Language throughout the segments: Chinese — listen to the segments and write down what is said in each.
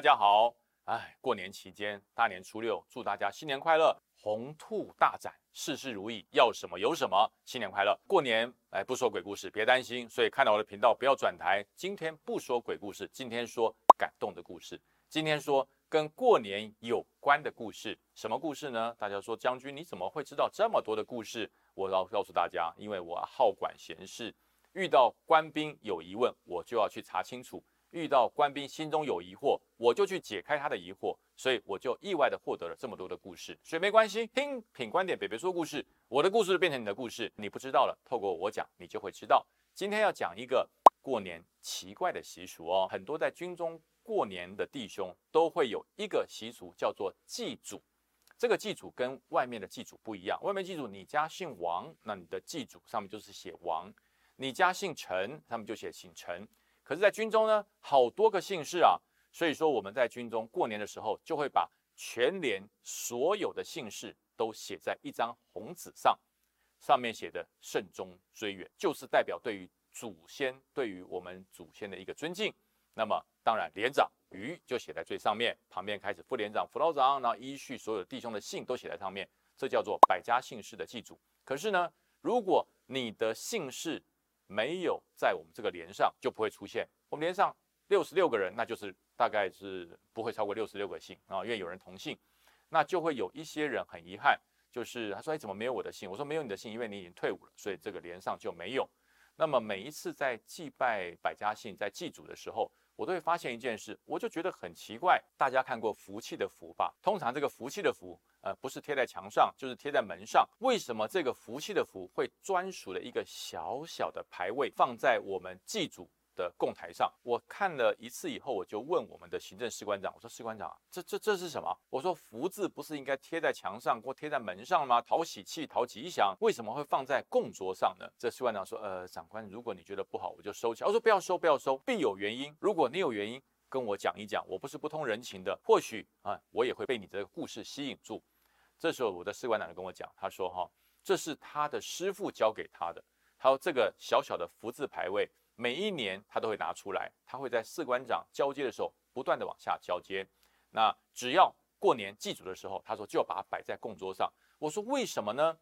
大家好。哎，过年期间，大年初六，祝大家新年快乐，鸿兔大展，事事如意，要什么有什么，新年快乐。过年哎，不说鬼故事，别担心。所以看到我的频道不要转台。今天不说鬼故事，今天说感动的故事。今天说跟过年有关的故事。什么故事呢？大家说将军你怎么会知道这么多的故事？我要告诉大家，因为我好管闲事，遇到官兵有疑问，我就要去查清楚。遇到官兵心中有疑惑，我就去解开他的疑惑，所以我就意外的获得了这么多的故事。所以没关系，听品观点，北北说故事，我的故事变成你的故事，你不知道了，透过我讲，你就会知道。今天要讲一个过年奇怪的习俗哦，很多在军中过年的弟兄都会有一个习俗，叫做祭祖。这个祭祖跟外面的祭祖不一样，外面祭祖你家姓王，那你的祭祖上面就是写王；你家姓陈，上面就写姓陈。可是，在军中呢，好多个姓氏啊，所以说我们在军中过年的时候，就会把全连所有的姓氏都写在一张红纸上，上面写的“慎终追远”，就是代表对于祖先、对于我们祖先的一个尊敬。那么，当然连长于就写在最上面，旁边开始副连长、副老长，然后依序所有弟兄的姓都写在上面，这叫做百家姓氏的祭祖。可是呢，如果你的姓氏，没有在我们这个连上就不会出现。我们连上六十六个人，那就是大概是不会超过六十六个姓啊，因为有人同姓，那就会有一些人很遗憾，就是他说：“哎，怎么没有我的姓？”我说：“没有你的姓，因为你已经退伍了，所以这个连上就没有。”那么每一次在祭拜百家姓、在祭祖的时候，我都会发现一件事，我就觉得很奇怪。大家看过福气的福吧？通常这个福气的福。呃，不是贴在墙上，就是贴在门上。为什么这个福气的福会专属的一个小小的牌位放在我们祭祖的供台上？我看了一次以后，我就问我们的行政士官长，我说士官长，这这这是什么？我说福字不是应该贴在墙上或贴在门上吗？讨喜气、讨吉祥，为什么会放在供桌上呢？这士官长说，呃，长官，如果你觉得不好，我就收起来。我说不要收，不要收，必有原因。如果你有原因。跟我讲一讲，我不是不通人情的，或许啊，我也会被你这个故事吸引住。这时候，我的士官长就跟我讲，他说：“哈，这是他的师傅教给他的。他说这个小小的福字牌位，每一年他都会拿出来，他会在士官长交接的时候不断的往下交接。那只要过年祭祖的时候，他说就要把它摆在供桌上。我说为什么呢？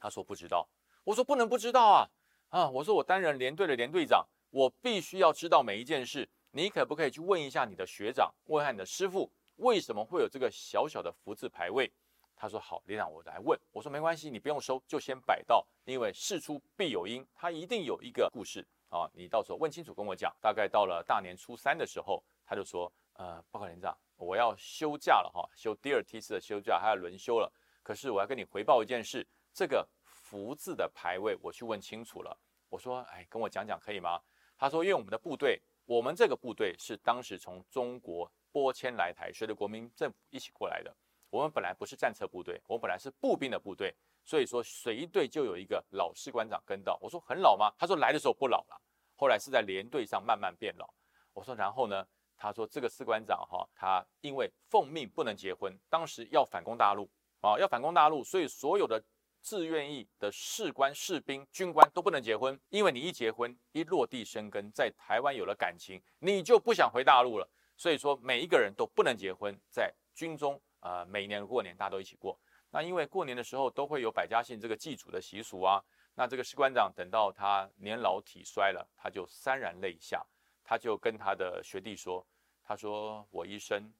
他说不知道。我说不能不知道啊啊！我说我担任连队的连队长，我必须要知道每一件事。”你可不可以去问一下你的学长，问一下你的师傅，为什么会有这个小小的福字牌位？他说好，连长我来问。我说没关系，你不用收，就先摆到，因为事出必有因，他一定有一个故事啊。你到时候问清楚跟我讲。大概到了大年初三的时候，他就说，呃，报告连长，我要休假了哈，休第二梯次的休假，还要轮休了。可是我要跟你回报一件事，这个福字的牌位我去问清楚了。我说，哎，跟我讲讲可以吗？他说，因为我们的部队。我们这个部队是当时从中国拨迁来台，随着国民政府一起过来的。我们本来不是战车部队，我们本来是步兵的部队，所以说随队就有一个老士官长跟到。我说很老吗？他说来的时候不老了，后来是在连队上慢慢变老。我说然后呢？他说这个士官长哈，他因为奉命不能结婚，当时要反攻大陆啊，要反攻大陆，所以所有的。自愿意的士官、士兵、军官都不能结婚，因为你一结婚，一落地生根，在台湾有了感情，你就不想回大陆了。所以说，每一个人都不能结婚，在军中，呃，每年过年大家都一起过。那因为过年的时候都会有百家姓这个祭祖的习俗啊。那这个士官长等到他年老体衰了，他就潸然泪下，他就跟他的学弟说：“他说我一生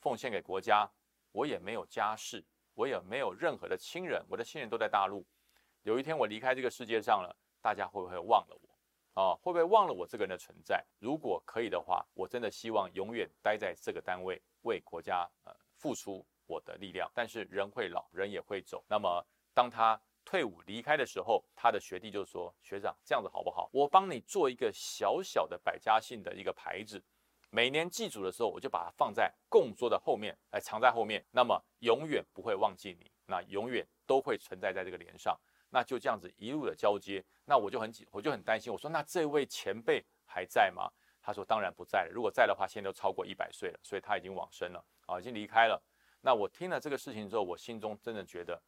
奉献给国家，我也没有家世。”我也没有任何的亲人，我的亲人都在大陆。有一天我离开这个世界上了，大家会不会忘了我？啊，会不会忘了我这个人的存在？如果可以的话，我真的希望永远待在这个单位，为国家呃付出我的力量。但是人会老，人也会走。那么当他退伍离开的时候，他的学弟就说：“学长，这样子好不好？我帮你做一个小小的百家姓的一个牌子。”每年祭祖的时候，我就把它放在供桌的后面，来藏在后面，那么永远不会忘记你，那永远都会存在在这个连上，那就这样子一路的交接，那我就很紧，我就很担心，我说那这位前辈还在吗？他说当然不在了，如果在的话，现在都超过一百岁了，所以他已经往生了，啊，已经离开了。那我听了这个事情之后，我心中真的觉得，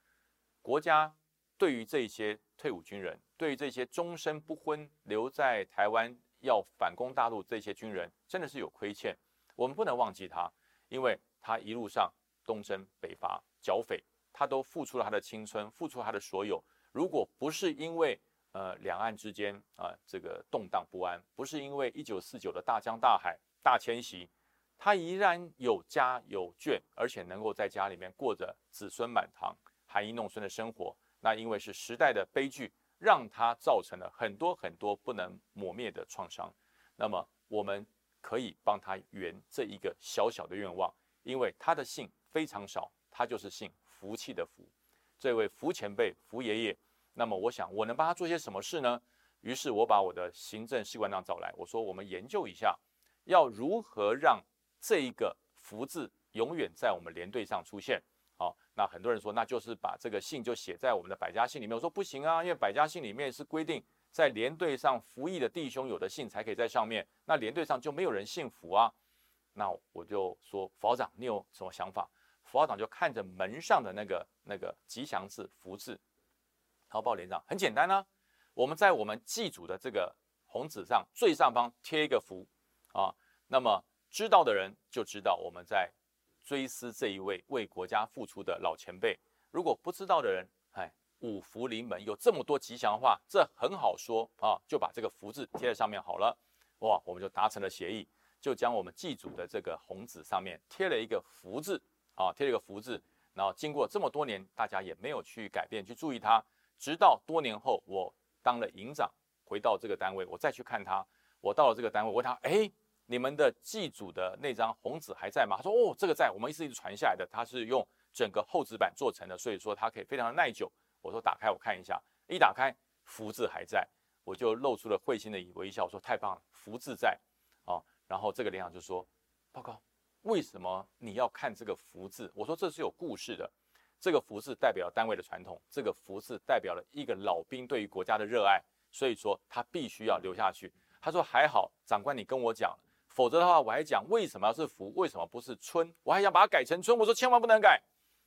国家对于这些退伍军人，对于这些终身不婚留在台湾。要反攻大陆，这些军人真的是有亏欠。我们不能忘记他，因为他一路上东征北伐剿匪，他都付出了他的青春，付出他的所有。如果不是因为呃两岸之间啊这个动荡不安，不是因为一九四九的大江大海大迁徙，他依然有家有眷，而且能够在家里面过着子孙满堂、含饴弄孙的生活。那因为是时代的悲剧，让他造成了很多很多不能磨灭的创伤。那么我们可以帮他圆这一个小小的愿望，因为他的姓非常少，他就是姓福气的福。这位福前辈、福爷爷，那么我想我能帮他做些什么事呢？于是我把我的行政士官长找来，我说我们研究一下，要如何让这一个福字永远在我们连队上出现。好，那很多人说，那就是把这个信就写在我们的百家姓里面。我说不行啊，因为百家姓里面是规定在连队上服役的弟兄有的姓才可以在上面，那连队上就没有人姓福啊。那我就说，副长，你有什么想法？副长就看着门上的那个那个吉祥字福字，他报连长，很简单啊，我们在我们祭祖的这个红纸上最上方贴一个福啊，那么知道的人就知道我们在。追思这一位为国家付出的老前辈，如果不知道的人，哎，五福临门，有这么多吉祥话，这很好说啊，就把这个福字贴在上面好了，哇，我们就达成了协议，就将我们祭祖的这个红纸上面贴了一个福字啊，贴了一个福字，然后经过这么多年，大家也没有去改变去注意它，直到多年后我当了营长，回到这个单位，我再去看他，我到了这个单位，问他，哎。你们的祭祖的那张红纸还在吗？他说：哦，这个在，我们一直一直传下来的，它是用整个厚纸板做成的，所以说它可以非常的耐久。我说打开我看一下，一打开福字还在，我就露出了会心的微笑，我说太棒了，福字在啊。然后这个连长就说：报告，为什么你要看这个福字？我说这是有故事的，这个福字代表单位的传统，这个福字代表了一个老兵对于国家的热爱，所以说他必须要留下去。他说还好，长官你跟我讲。否则的话，我还讲为什么要是福，为什么不是春？我还想把它改成春。我说千万不能改，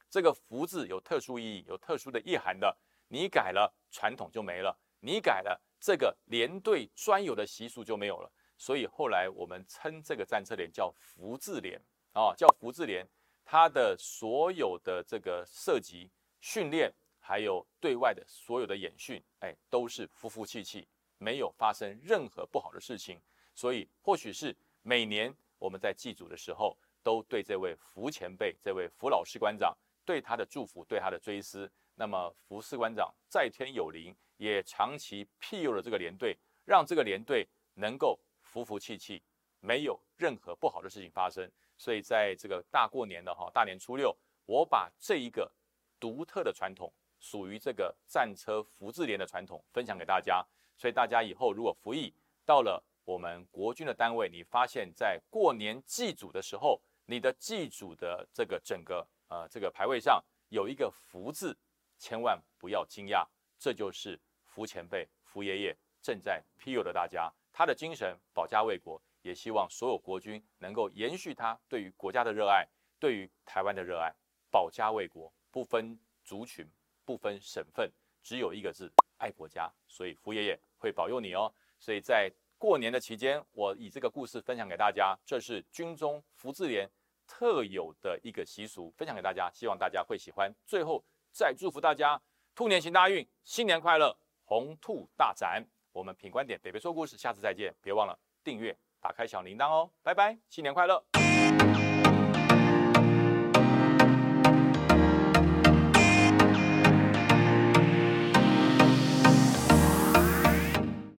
这个福字有特殊意义，有特殊的意涵的。你改了，传统就没了；你改了，这个连队专有的习俗就没有了。所以后来我们称这个战车连叫福字连啊，叫福字连。他的所有的这个涉及训练，还有对外的所有的演训，哎，都是服服气气，没有发生任何不好的事情。所以或许是。每年我们在祭祖的时候，都对这位福前辈、这位福老士官长对他的祝福、对他的追思。那么福士官长在天有灵，也长期庇佑了这个连队，让这个连队能够服服气气，没有任何不好的事情发生。所以在这个大过年的哈，大年初六，我把这一个独特的传统，属于这个战车福字连的传统分享给大家。所以大家以后如果服役到了。我们国军的单位，你发现，在过年祭祖的时候，你的祭祖的这个整个呃这个牌位上有一个福字，千万不要惊讶，这就是福前辈、福爷爷正在庇佑的大家，他的精神保家卫国，也希望所有国军能够延续他对于国家的热爱，对于台湾的热爱，保家卫国，不分族群，不分省份，只有一个字，爱国家。所以福爷爷会保佑你哦。所以在过年的期间，我以这个故事分享给大家，这是军中福字联特有的一个习俗，分享给大家，希望大家会喜欢。最后再祝福大家兔年行大运，新年快乐，红兔大展。我们品观点北北说故事，下次再见，别忘了订阅，打开小铃铛哦，拜拜，新年快乐。